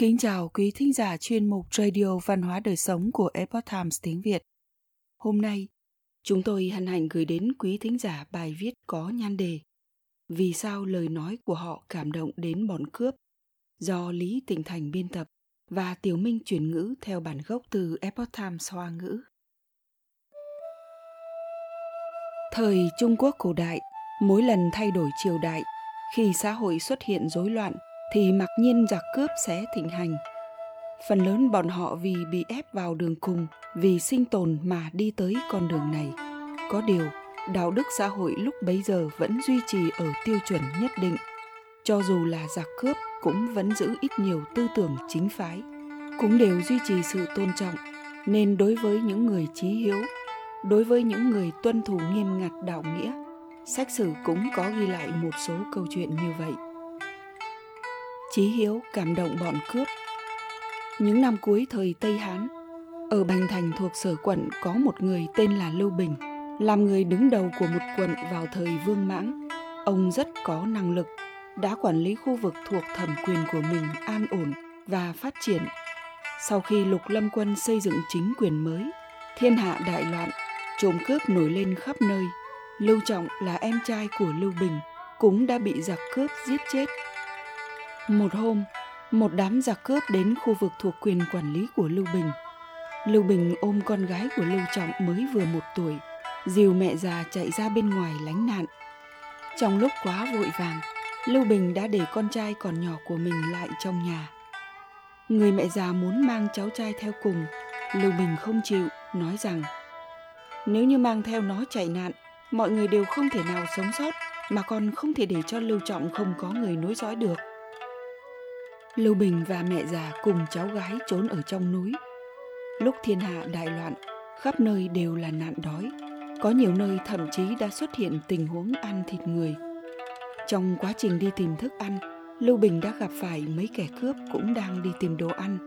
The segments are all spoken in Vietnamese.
Kính chào quý thính giả chuyên mục Radio Văn hóa Đời Sống của Epoch Times tiếng Việt. Hôm nay, chúng tôi hân hạnh gửi đến quý thính giả bài viết có nhan đề Vì sao lời nói của họ cảm động đến bọn cướp do Lý Tịnh Thành biên tập và Tiểu Minh chuyển ngữ theo bản gốc từ Epoch Times Hoa ngữ. Thời Trung Quốc cổ đại, mỗi lần thay đổi triều đại, khi xã hội xuất hiện rối loạn thì mặc nhiên giặc cướp sẽ thịnh hành. Phần lớn bọn họ vì bị ép vào đường cùng, vì sinh tồn mà đi tới con đường này. Có điều, đạo đức xã hội lúc bấy giờ vẫn duy trì ở tiêu chuẩn nhất định. Cho dù là giặc cướp cũng vẫn giữ ít nhiều tư tưởng chính phái, cũng đều duy trì sự tôn trọng. Nên đối với những người trí hiếu, đối với những người tuân thủ nghiêm ngặt đạo nghĩa, sách sử cũng có ghi lại một số câu chuyện như vậy. Chí Hiếu cảm động bọn cướp. Những năm cuối thời Tây Hán, ở Bành Thành thuộc sở quận có một người tên là Lưu Bình, làm người đứng đầu của một quận vào thời Vương Mãng. Ông rất có năng lực, đã quản lý khu vực thuộc thẩm quyền của mình an ổn và phát triển. Sau khi Lục Lâm Quân xây dựng chính quyền mới, thiên hạ đại loạn, trộm cướp nổi lên khắp nơi. Lưu Trọng là em trai của Lưu Bình, cũng đã bị giặc cướp giết chết một hôm, một đám giặc cướp đến khu vực thuộc quyền quản lý của Lưu Bình. Lưu Bình ôm con gái của Lưu Trọng mới vừa một tuổi, dìu mẹ già chạy ra bên ngoài lánh nạn. Trong lúc quá vội vàng, Lưu Bình đã để con trai còn nhỏ của mình lại trong nhà. Người mẹ già muốn mang cháu trai theo cùng, Lưu Bình không chịu, nói rằng Nếu như mang theo nó chạy nạn, mọi người đều không thể nào sống sót, mà còn không thể để cho Lưu Trọng không có người nối dõi được. Lưu Bình và mẹ già cùng cháu gái trốn ở trong núi. Lúc thiên hạ đại loạn, khắp nơi đều là nạn đói. Có nhiều nơi thậm chí đã xuất hiện tình huống ăn thịt người. Trong quá trình đi tìm thức ăn, Lưu Bình đã gặp phải mấy kẻ cướp cũng đang đi tìm đồ ăn.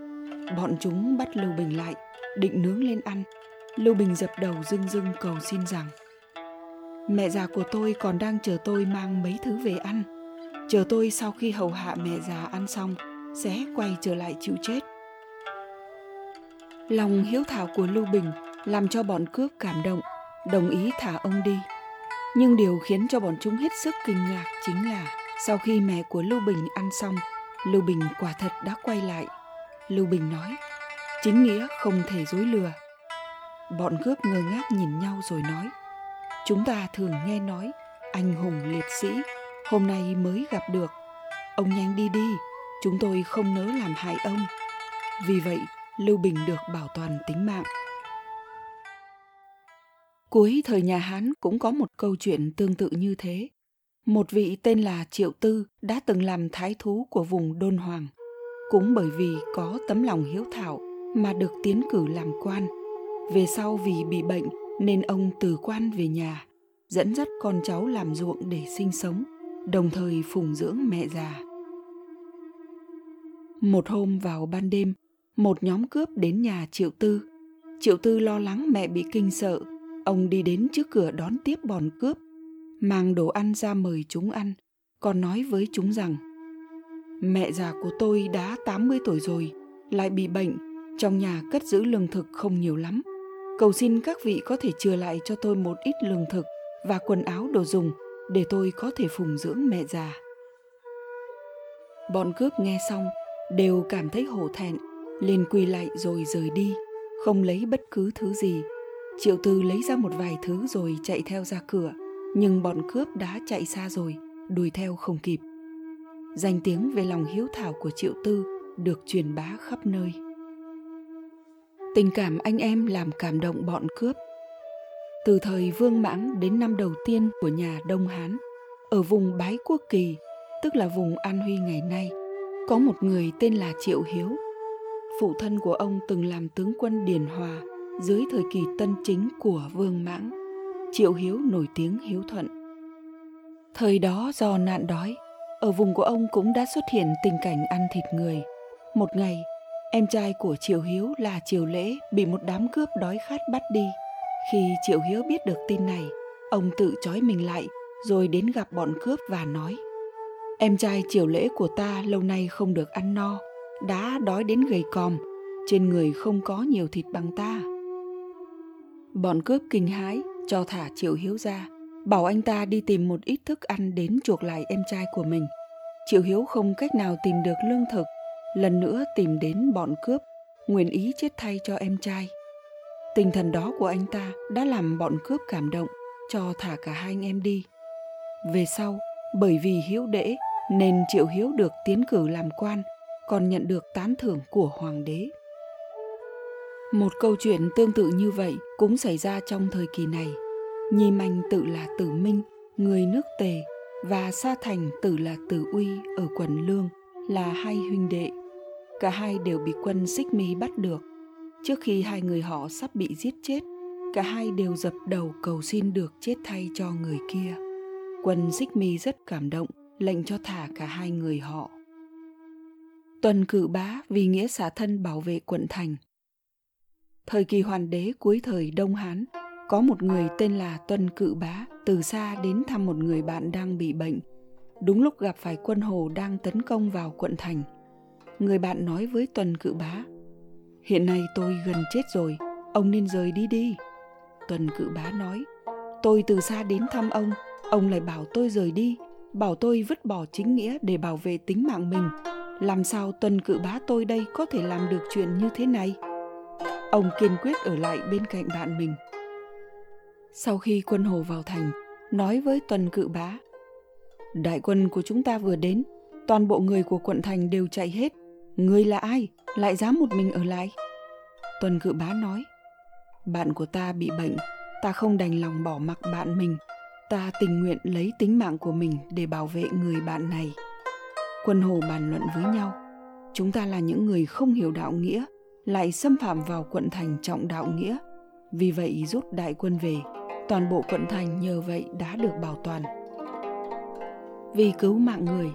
Bọn chúng bắt Lưu Bình lại, định nướng lên ăn. Lưu Bình dập đầu dưng dưng cầu xin rằng Mẹ già của tôi còn đang chờ tôi mang mấy thứ về ăn. Chờ tôi sau khi hầu hạ mẹ già ăn xong, sẽ quay trở lại chịu chết. Lòng hiếu thảo của Lưu Bình làm cho bọn cướp cảm động, đồng ý thả ông đi. Nhưng điều khiến cho bọn chúng hết sức kinh ngạc chính là sau khi mẹ của Lưu Bình ăn xong, Lưu Bình quả thật đã quay lại. Lưu Bình nói, chính nghĩa không thể dối lừa. Bọn cướp ngơ ngác nhìn nhau rồi nói, chúng ta thường nghe nói anh hùng liệt sĩ hôm nay mới gặp được. Ông nhanh đi đi, chúng tôi không nỡ làm hại ông. Vì vậy, lưu bình được bảo toàn tính mạng. Cuối thời nhà hán cũng có một câu chuyện tương tự như thế. Một vị tên là triệu tư đã từng làm thái thú của vùng đôn hoàng. Cũng bởi vì có tấm lòng hiếu thảo mà được tiến cử làm quan. Về sau vì bị bệnh nên ông từ quan về nhà, dẫn dắt con cháu làm ruộng để sinh sống, đồng thời phụng dưỡng mẹ già một hôm vào ban đêm, một nhóm cướp đến nhà Triệu Tư. Triệu Tư lo lắng mẹ bị kinh sợ, ông đi đến trước cửa đón tiếp bọn cướp, mang đồ ăn ra mời chúng ăn, còn nói với chúng rằng Mẹ già của tôi đã 80 tuổi rồi, lại bị bệnh, trong nhà cất giữ lương thực không nhiều lắm. Cầu xin các vị có thể chừa lại cho tôi một ít lương thực và quần áo đồ dùng để tôi có thể phụng dưỡng mẹ già. Bọn cướp nghe xong đều cảm thấy hổ thẹn, liền quỳ lại rồi rời đi, không lấy bất cứ thứ gì. Triệu tư lấy ra một vài thứ rồi chạy theo ra cửa, nhưng bọn cướp đã chạy xa rồi, đuổi theo không kịp. Danh tiếng về lòng hiếu thảo của triệu tư được truyền bá khắp nơi. Tình cảm anh em làm cảm động bọn cướp. Từ thời vương mãng đến năm đầu tiên của nhà đông hán, ở vùng bái quốc kỳ, tức là vùng an huy ngày nay có một người tên là Triệu Hiếu. Phụ thân của ông từng làm tướng quân Điền Hòa dưới thời kỳ tân chính của Vương Mãng. Triệu Hiếu nổi tiếng hiếu thuận. Thời đó do nạn đói, ở vùng của ông cũng đã xuất hiện tình cảnh ăn thịt người. Một ngày, em trai của Triệu Hiếu là Triệu Lễ bị một đám cướp đói khát bắt đi. Khi Triệu Hiếu biết được tin này, ông tự trói mình lại rồi đến gặp bọn cướp và nói – Em trai triều lễ của ta lâu nay không được ăn no, đã đói đến gầy còm, trên người không có nhiều thịt bằng ta. Bọn cướp kinh hãi cho thả Triệu Hiếu ra, bảo anh ta đi tìm một ít thức ăn đến chuộc lại em trai của mình. Triệu Hiếu không cách nào tìm được lương thực, lần nữa tìm đến bọn cướp, nguyện ý chết thay cho em trai. Tinh thần đó của anh ta đã làm bọn cướp cảm động, cho thả cả hai anh em đi. Về sau, bởi vì hiếu đễ nên Triệu Hiếu được tiến cử làm quan, còn nhận được tán thưởng của hoàng đế. Một câu chuyện tương tự như vậy cũng xảy ra trong thời kỳ này. Nhi Manh tự là Tử Minh, người nước Tề, và Sa Thành tự là Tử Uy ở quần Lương là hai huynh đệ. Cả hai đều bị quân Xích Mi bắt được. Trước khi hai người họ sắp bị giết chết, cả hai đều dập đầu cầu xin được chết thay cho người kia. Quân Xích Mi rất cảm động, lệnh cho thả cả hai người họ. Tuần cử bá vì nghĩa xả thân bảo vệ quận thành. Thời kỳ hoàn đế cuối thời Đông Hán, có một người tên là Tuần Cự Bá từ xa đến thăm một người bạn đang bị bệnh. Đúng lúc gặp phải quân Hồ đang tấn công vào quận thành. Người bạn nói với Tuần Cự Bá, Hiện nay tôi gần chết rồi, ông nên rời đi đi. Tuần Cự Bá nói, tôi từ xa đến thăm ông, ông lại bảo tôi rời đi, bảo tôi vứt bỏ chính nghĩa để bảo vệ tính mạng mình. Làm sao tuần Cự Bá tôi đây có thể làm được chuyện như thế này? Ông kiên quyết ở lại bên cạnh bạn mình. Sau khi quân Hồ vào thành, nói với Tuần Cự Bá, Đại quân của chúng ta vừa đến, toàn bộ người của quận thành đều chạy hết. Người là ai, lại dám một mình ở lại? Tuần Cự Bá nói, Bạn của ta bị bệnh, ta không đành lòng bỏ mặc bạn mình. Ta tình nguyện lấy tính mạng của mình để bảo vệ người bạn này. Quân Hồ bàn luận với nhau, chúng ta là những người không hiểu đạo nghĩa, lại xâm phạm vào quận thành trọng đạo nghĩa. Vì vậy rút đại quân về, toàn bộ quận thành nhờ vậy đã được bảo toàn. Vì cứu mạng người,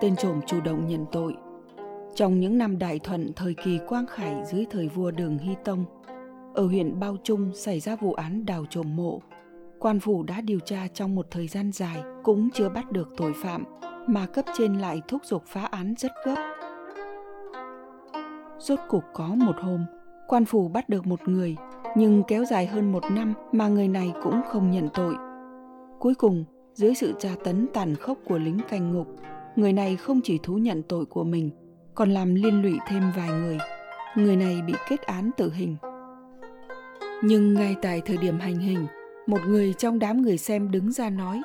tên trộm chủ động nhận tội. Trong những năm đại thuận thời kỳ quang khải dưới thời vua Đường Hy Tông, ở huyện Bao Trung xảy ra vụ án đào trộm mộ. Quan phủ đã điều tra trong một thời gian dài cũng chưa bắt được tội phạm, mà cấp trên lại thúc giục phá án rất gấp. Rốt cục có một hôm, quan phủ bắt được một người nhưng kéo dài hơn một năm mà người này cũng không nhận tội. Cuối cùng, dưới sự tra tấn tàn khốc của lính canh ngục, người này không chỉ thú nhận tội của mình, còn làm liên lụy thêm vài người. Người này bị kết án tử hình. Nhưng ngay tại thời điểm hành hình, một người trong đám người xem đứng ra nói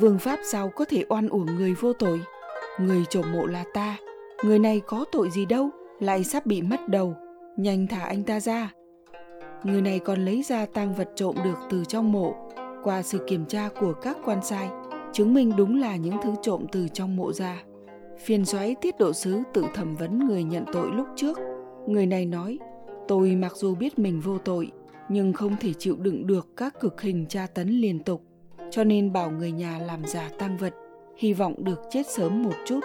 Vương Pháp sao có thể oan uổng người vô tội? Người trộm mộ là ta, người này có tội gì đâu, lại sắp bị mất đầu, nhanh thả anh ta ra. Người này còn lấy ra tang vật trộm được từ trong mộ. Qua sự kiểm tra của các quan sai chứng minh đúng là những thứ trộm từ trong mộ ra. Phiên soái tiết độ sứ tự thẩm vấn người nhận tội lúc trước. Người này nói tôi mặc dù biết mình vô tội nhưng không thể chịu đựng được các cực hình tra tấn liên tục cho nên bảo người nhà làm giả tang vật hy vọng được chết sớm một chút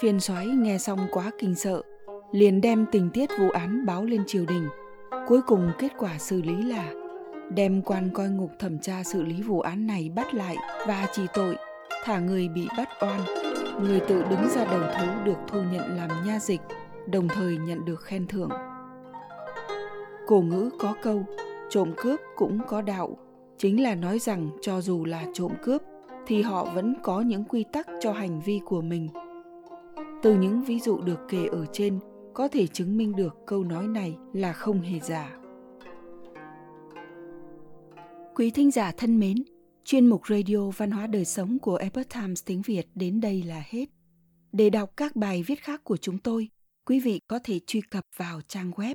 phiên soái nghe xong quá kinh sợ liền đem tình tiết vụ án báo lên triều đình Cuối cùng kết quả xử lý là đem quan coi ngục thẩm tra xử lý vụ án này bắt lại và chỉ tội, thả người bị bắt oan. Người tự đứng ra đầu thú được thu nhận làm nha dịch, đồng thời nhận được khen thưởng. Cổ ngữ có câu, trộm cướp cũng có đạo, chính là nói rằng cho dù là trộm cướp thì họ vẫn có những quy tắc cho hành vi của mình. Từ những ví dụ được kể ở trên, có thể chứng minh được câu nói này là không hề giả. Quý thính giả thân mến, chuyên mục Radio Văn hóa Đời Sống của Epoch Times tiếng Việt đến đây là hết. Để đọc các bài viết khác của chúng tôi, quý vị có thể truy cập vào trang web